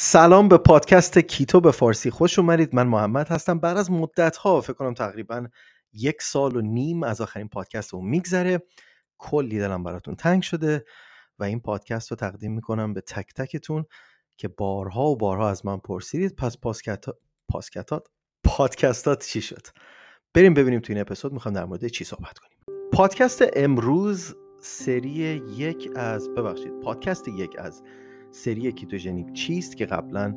سلام به پادکست کیتو به فارسی. خوش اومدید. من محمد هستم. بعد از مدت ها فکر کنم تقریبا یک سال و نیم از آخرین پادکست رو میگذره. کلی دلم براتون تنگ شده و این پادکست رو تقدیم می‌کنم به تک تکتون که بارها و بارها از من پرسیدید. پس پاسکتات پادکستات چی شد؟ بریم ببینیم تو این اپیزود می‌خوام در مورد چی صحبت کنیم. پادکست امروز سری یک از ببخشید. پادکست یک از سری کیتوژنیک چیست که قبلا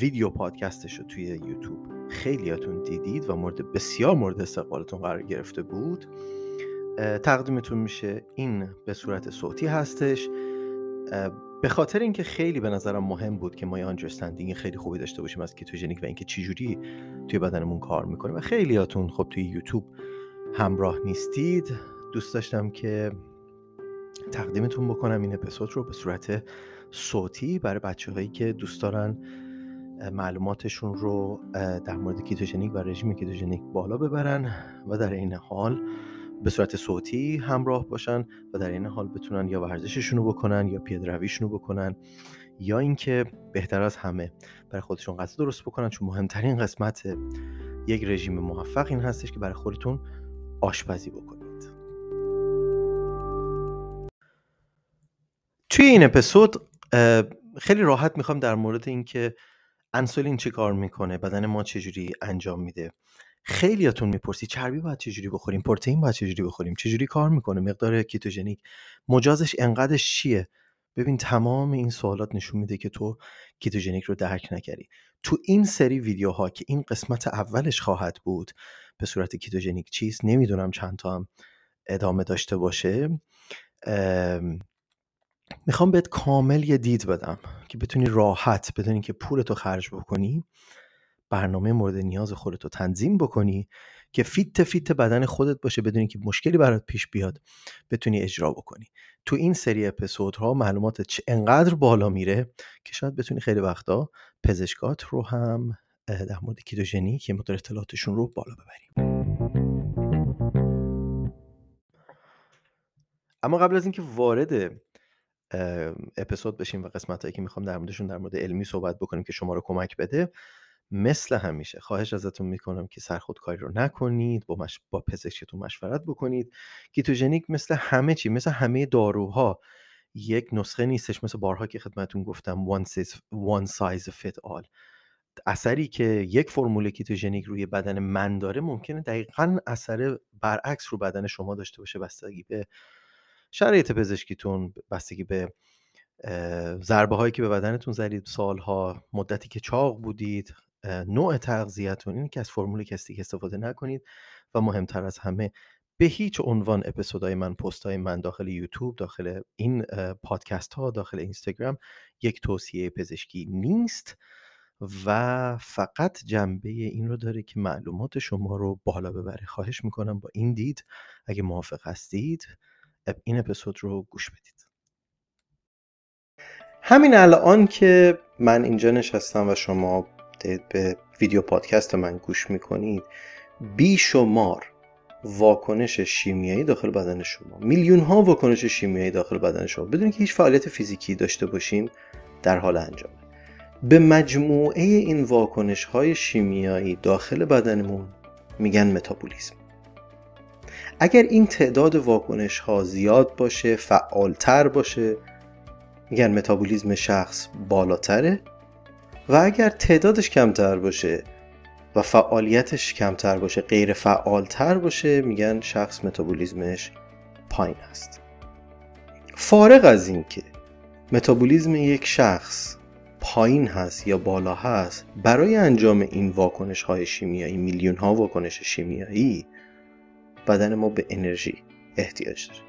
ویدیو پادکستش رو توی یوتیوب خیلیاتون دیدید و مورد بسیار مورد استقبالتون قرار گرفته بود؟ تقدیمتون میشه این به صورت صوتی هستش. به خاطر اینکه خیلی به نظرم مهم بود که ما یه understanding خیلی خوبی داشته باشیم از کیتوژنیک و اینکه چجوری توی بدنمون کار می‌کنه و خیلیاتون خب توی یوتیوب همراه نیستید. دوست داشتم که تقدیمتون بکنم این اپیزود رو به صورت صوتی برای بچه هایی که دوست دارن معلوماتشون رو در مورد کیتوژنیک و رژیم کیتوژنیک بالا ببرن و در این حال به صورت صوتی همراه باشن و در این حال بتونن یا ورزششون رو بکنن یا پیاده رویشون رو بکنن یا اینکه بهتر از همه برای خودشون غذا درست بکنن. چون مهمترین قسمت یک رژیم موفق این هستش که برای خودتون آشپزی بکنید. توی این اپیزود خیلی راحت می‌خوام در مورد اینکه انسولین چه کار می‌کنه بدن ما چجوری انجام میده. خیلیاتون می‌پرسی چربی باید چجوری بخوریم پروتئین باید چجوری بخوریم چجوری کار می‌کنه؟ مقدار کیتوژنیک. مجازش انقدرش چیه؟ ببین تمام این سوالات نشون میده که تو کیتوژنیک رو درک نکردی. تو این سری ویدیوها که این قسمت اولش خواهد بود به صورت کیتوژنیک چیست؟ نمی‌دونم چند تا هم ادامه داشته باشه. می‌خوام بهت کامل یه دید بدم که بتونی راحت بدونی که پولتو خرج بکنی برنامه مورد نیاز خودتو تنظیم بکنی که fit fit بدن خودت باشه بدونی که مشکلی برات پیش بیاد بتونی اجرا بکنی. تو این سری اپیزودها معلومات چه انقدر بالا میره که شاید بتونی خیلی وقتا پزشکات رو هم در مورد کیتوژنیک که مقدار اطلاعاتشون رو بالا ببریم. اما قبل از اینکه وارد اپیزود بشیم و قسمت هایی که می‌خوام در موردشون در مورد علمی صحبت بکنیم که شما رو کمک بده. مثل همیشه خواهش ازتون می‌کنم که سرخودکاری رو نکنید با, مش... با پزشکتون مشورت بکنید. کیتوژنیک مثل همه چی مثل همه داروها یک نسخه نیستش. مثل بارها که خدمتون گفتم one size, one size fit all. اثری که یک فرمول کیتوژنیک روی بدن من داره ممکنه دقیقا اثر برعکس رو بدن شما داشته باشه بستگی به شرایط پزشکیتون بستگی به ضربه هایی که به بدنتون زدید سالها مدتی که چاق بودید نوع تغذیتون این که از فرمول کستیک استفاده نکنید و مهمتر از همه به هیچ عنوان اپیزودهای من پست های من داخل یوتیوب داخل این پادکست ها داخل اینستاگرام یک توصیه پزشکی نیست و فقط جنبه این رو داره که معلومات شما رو بالا ببره. خواهش می‌کنم با این دید اگه موافق هستید این اپیزود رو گوش بدید. همین الان که من اینجا نشستم و شما به ویدیو پادکست من گوش می‌کنید بیشمار واکنش شیمیایی داخل بدن شما میلیون ها واکنش شیمیایی داخل بدن شما بدون که هیچ فعالیت فیزیکی داشته باشیم در حال انجام. به مجموعه این واکنش های شیمیایی داخل بدنمون میگن متابولیسم. اگر این تعداد واکنش ها زیاد باشه فعالتر باشه میگن متابولیزم شخص بالاتره. و اگر تعدادش کمتر باشه و فعالیتش کمتر باشه غیر فعالتر باشه میگن شخص متابولیزمش پایین است. فارغ از اینکه متابولیزم یک شخص پایین هست یا بالا هست برای انجام این واکنش های شیمیایی میلیون ها واکنش شیمیایی بدن ما به انرژی احتیاج داره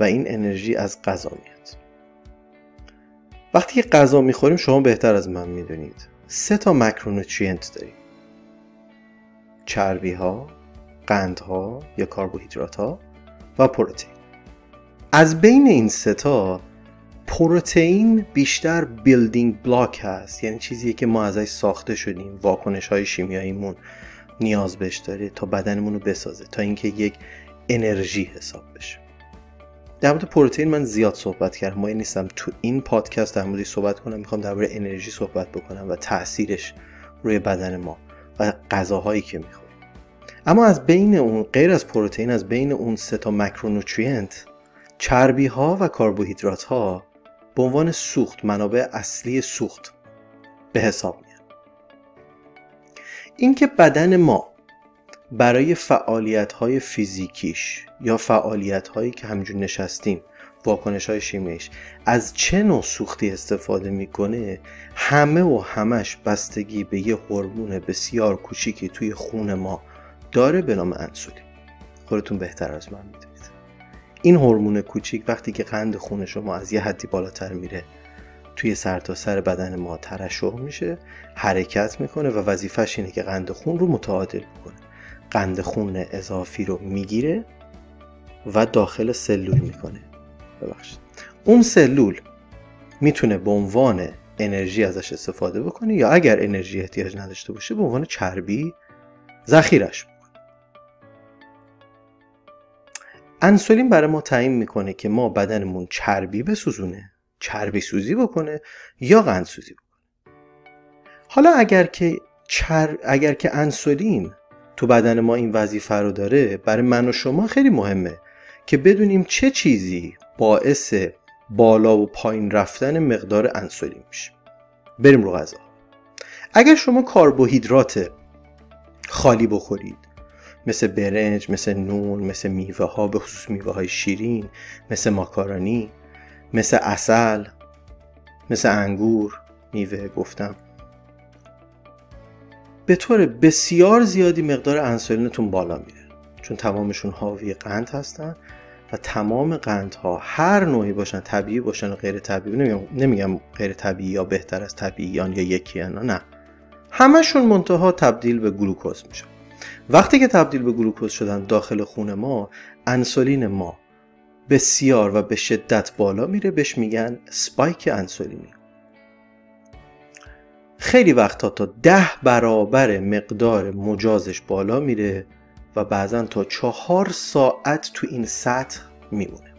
و این انرژی از غذا میاد. وقتی که غذا می‌خوریم شما بهتر از من می‌دونید. سه تا مکرونوترینت داریم. چربی ها قند ها یا کربوهیدرات ها و پروتئین. از بین این سه تا پروتئین بیشتر بیلدینگ بلاک هست. یعنی چیزیه که ما ازش ساخته شدیم واکنش های شیمیاییمون. نیاز بهش داره تا بدنمون رو بسازه تا اینکه یک انرژی حساب بشه. در مورد پروتئین من زیاد صحبت کردم ما نیستم. تو این پادکست در موردی صحبت کنم می‌خوام درباره انرژی صحبت بکنم و تاثیرش روی بدن ما و غذاهایی که می‌خوریم. اما از بین اون غیر از پروتئین از بین اون سه تا ماکرونوتریانت چربی ها و کربوهیدرات ها به عنوان سوخت منابع اصلی سوخت به حساب اینکه بدن ما برای فعالیت های فیزیکیش یا فعالیت هایی که همجور نشستیم واکنش های شیمیش از چه نوع سوختی استفاده می‌کنه همه و همش بستگی به یه هورمون بسیار کوچیکی توی خون ما داره به نام انسولین. خودتون بهتر از من می‌دونید. این هورمون کوچیک وقتی که قند خون شما از یه حدی بالاتر میره توی سرتاسر سر بدن ما ترشح میشه حرکت می‌کنه و وظیفش اینه که قند خون رو متعادل می‌کنه قند خون اضافی رو می‌گیره و داخل سلول می‌کنه. ببخشید. اون سلول می‌تونه به عنوان انرژی ازش استفاده بکنه یا اگر انرژی احتیاج نداشته باشه به عنوان چربی ذخیرش بکنه. انسولین برای ما تعیین می‌کنه که ما بدنمون چربی بسوزونه چربی سوزی بکنه یا قند سوزی بکنه. حالا اگر که چر... اگر که انسولین تو بدن ما این وظیفه رو داره برای من و شما خیلی مهمه که بدونیم چه چیزی باعث بالا و پایین رفتن مقدار انسولین میشه. بریم رو غذا. اگر شما کربوهیدرات خالی بخورید مثل برنج مثل نون مثل میوه ها به خصوص میوه های شیرین مثل ماکارونی مثل اصل مثل انگور میوه گفتم. به طور بسیار زیادی مقدار انسولینتون بالا میره چون تمامشون حاوی قند هستن و تمام قندها هر نوعی باشن طبیعی باشن و غیر طبیعی نمیگم, نمیگم غیر طبیعی یا بهتر از طبیعیان یا یکی نه. همشون منتها تبدیل به گلوکوز میشن. وقتی که تبدیل به گلوکوز شدن داخل خون ما انسولین ما بسیار و به شدت بالا میره بهش میگن spike انسولینی. خیلی وقتا تا ده برابر مقدار مجازش بالا میره و بعضا تا چهار ساعت تو این سطح میمونه.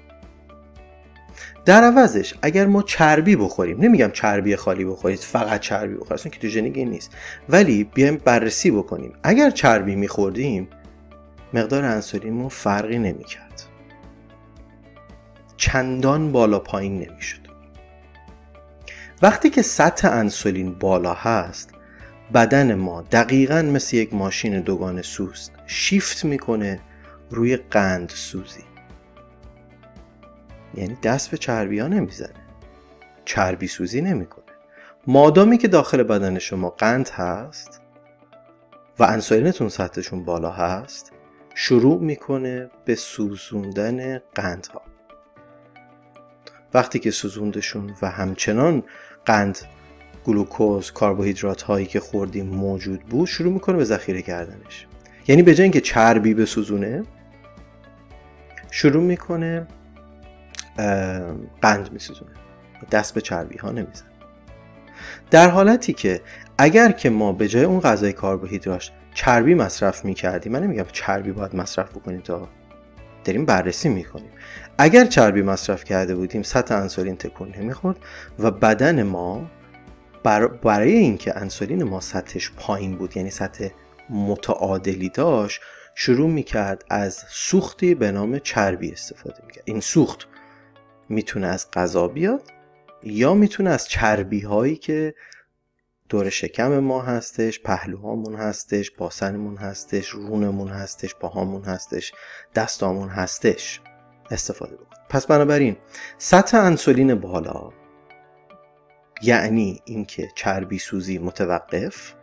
در عوضش اگر ما چربی بخوریم نمیگم چربی خالی بخورید فقط چربی بخورید اصلا کیتوژنیک نیست. ولی بیایم بررسی بکنیم. اگر چربی میخوردیم مقدار انسولینمون فرقی نمی‌کرد. چندان بالا پایین نمی‌شد. وقتی که سطح انسولین بالا هست بدن ما دقیقا مثل یک ماشین دوگان سوست شیفت می‌کنه روی قند سوزی. یعنی دست به چربی ها نمی‌زنه. چربی سوزی نمی‌کنه. مادامی که داخل بدن شما قند هست و انسولینتون سطحشون بالا هست شروع می‌کنه به سوزوندن قندها. وقتی که سوزوندشون و همچنان قند گلوکوز کربوهیدرات هایی که خوردیم موجود بود شروع می‌کنه به ذخیره کردنش. یعنی به جای اینکه چربی بسوزونه شروع می‌کنه قند میسوزونه. دست به چربی ها نمیزن در حالتی که اگر که ما به جای اون غذای کربوهیدرات چربی مصرف می‌کردیم من نمیگم چربی باید مصرف بکنیم تا داریم بررسی می‌کنیم. اگر چربی مصرف کرده بودیم سطح انسولین تکون نمی‌خورد و بدن ما برای اینکه انسولین ما سطحش پایین بود یعنی سطح متعادلی داشت شروع می‌کرد از سوختی به نام چربی استفاده می‌کرد. این سوخت می‌تونه از غذا بیاد یا می‌تونه از چربی هایی که دور شکم ما هستش پهلوهامون هستش باسنمون هستش رونمون هستش پاهامون هستش دستامون هستش. استفاده بکن. پس بنابراین سطح انسولین بالا یعنی اینکه چربی سوزی متوقف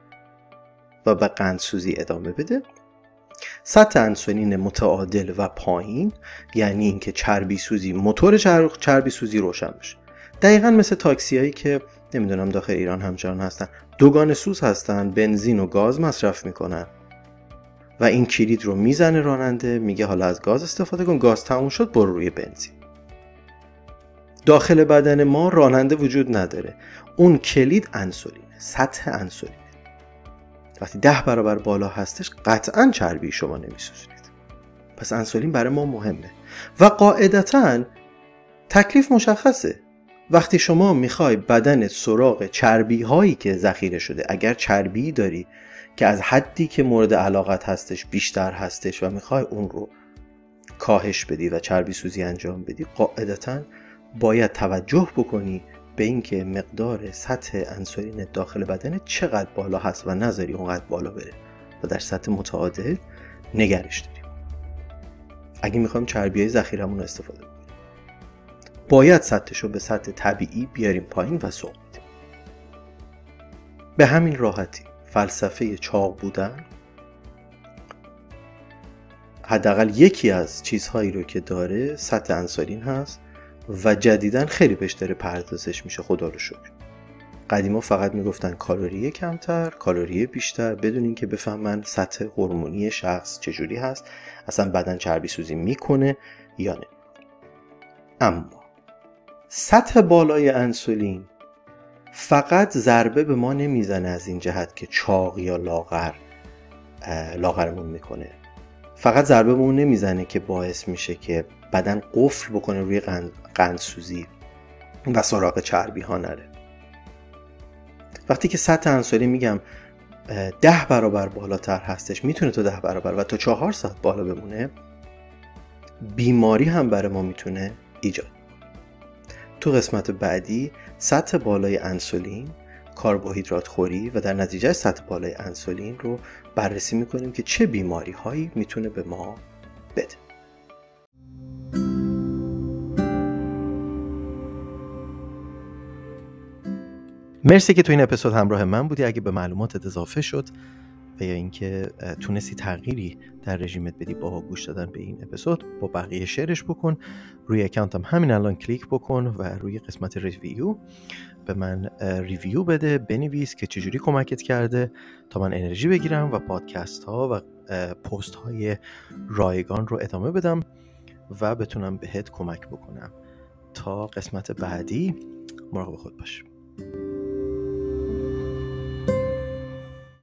و به قند سوزی ادامه بده. سطح انسولین متعادل و پایین یعنی اینکه چربی سوزی موتور چربی سوزی روشن بشه. دقیقا مثل تاکسی هایی که نمی‌دونم داخل ایران همچنان هستن. دوگان سوز هستن بنزین و گاز مصرف می‌کنن. و این کلید رو می‌زنه راننده میگه حالا از گاز استفاده کن گاز تموم شد برو روی بنزین. داخل بدن ما راننده وجود نداره. اون کلید انسولینه سطح انسولینه. وقتی ده برابر بالا هستش قطعا چربی شما نمیسوزونید. پس انسولین برای ما مهمه. و قاعدتا تکلیف مشخصه. وقتی شما می‌خوای بدن سراغ چربی هایی که ذخیره شده اگر چربی داری که از حدی که مورد علاقت هستش بیشتر هستش و می‌خوای اون رو کاهش بدی و چربی سوزی انجام بدی قاعدتا باید توجه بکنی به اینکه مقدار سطح انسولین داخل بدن چقدر بالا هست و نذاری اونقدر بالا بره و در سطح متعادل نگرش داریم اگه می‌خوایم چربی های ذخیرمون رو استفاده کنیم. باید سطحش رو به سطح طبیعی بیاریم پایین و سوق بدیم به همین راحتی فلسفه چاق بودن حداقل یکی از چیزهایی رو که داره سطح انسولین هست و جدیدا خیلی بهش داره پردازش میشه خدا رو شکر. قدیما فقط می‌گفتن کالری کمتر کالری بیشتر بدون اینکه بفهمن سطح هورمونی شخص چجوری هست اصلا بدن چربی سوزی می‌کنه یا نه. اما سطح بالای انسولین فقط ضربه به ما نمی‌زنه از این جهت که چاق یا لاغر لاغرمون می‌کنه. فقط ضربه به اون نمی‌زنه که باعث میشه که بدن قفل بکنه روی قندسوزی و سراغ چربی ها نره. وقتی که سطح انسولین میگم ده برابر بالاتر هستش می‌تونه تا ده برابر و تا چهار ساعت بالا بمونه بیماری هم برای ما می‌تونه ایجاد تو قسمت بعدی سطح بالای انسولین کربوهیدرات خوری و در نتیجه سطح بالای انسولین رو بررسی می‌کنیم که چه بیماری هایی می‌تونه به ما بده. مرسی که تو این اپیزود همراه من بودی. اگه به معلوماتت اضافه شد و یا اینکه تونستی تغییری در رژیمت بدی با گوش دادن به این اپیزود با بقیه شیرش بکن روی اکانتم همین الان کلیک بکن و روی قسمت ریویو به من ریویو بده بنویس که چجوری کمکت کرده تا من انرژی بگیرم و پادکست ها و پست های رایگان رو ادامه بدم و بتونم بهت کمک بکنم. تا قسمت بعدی مراقب خود باش.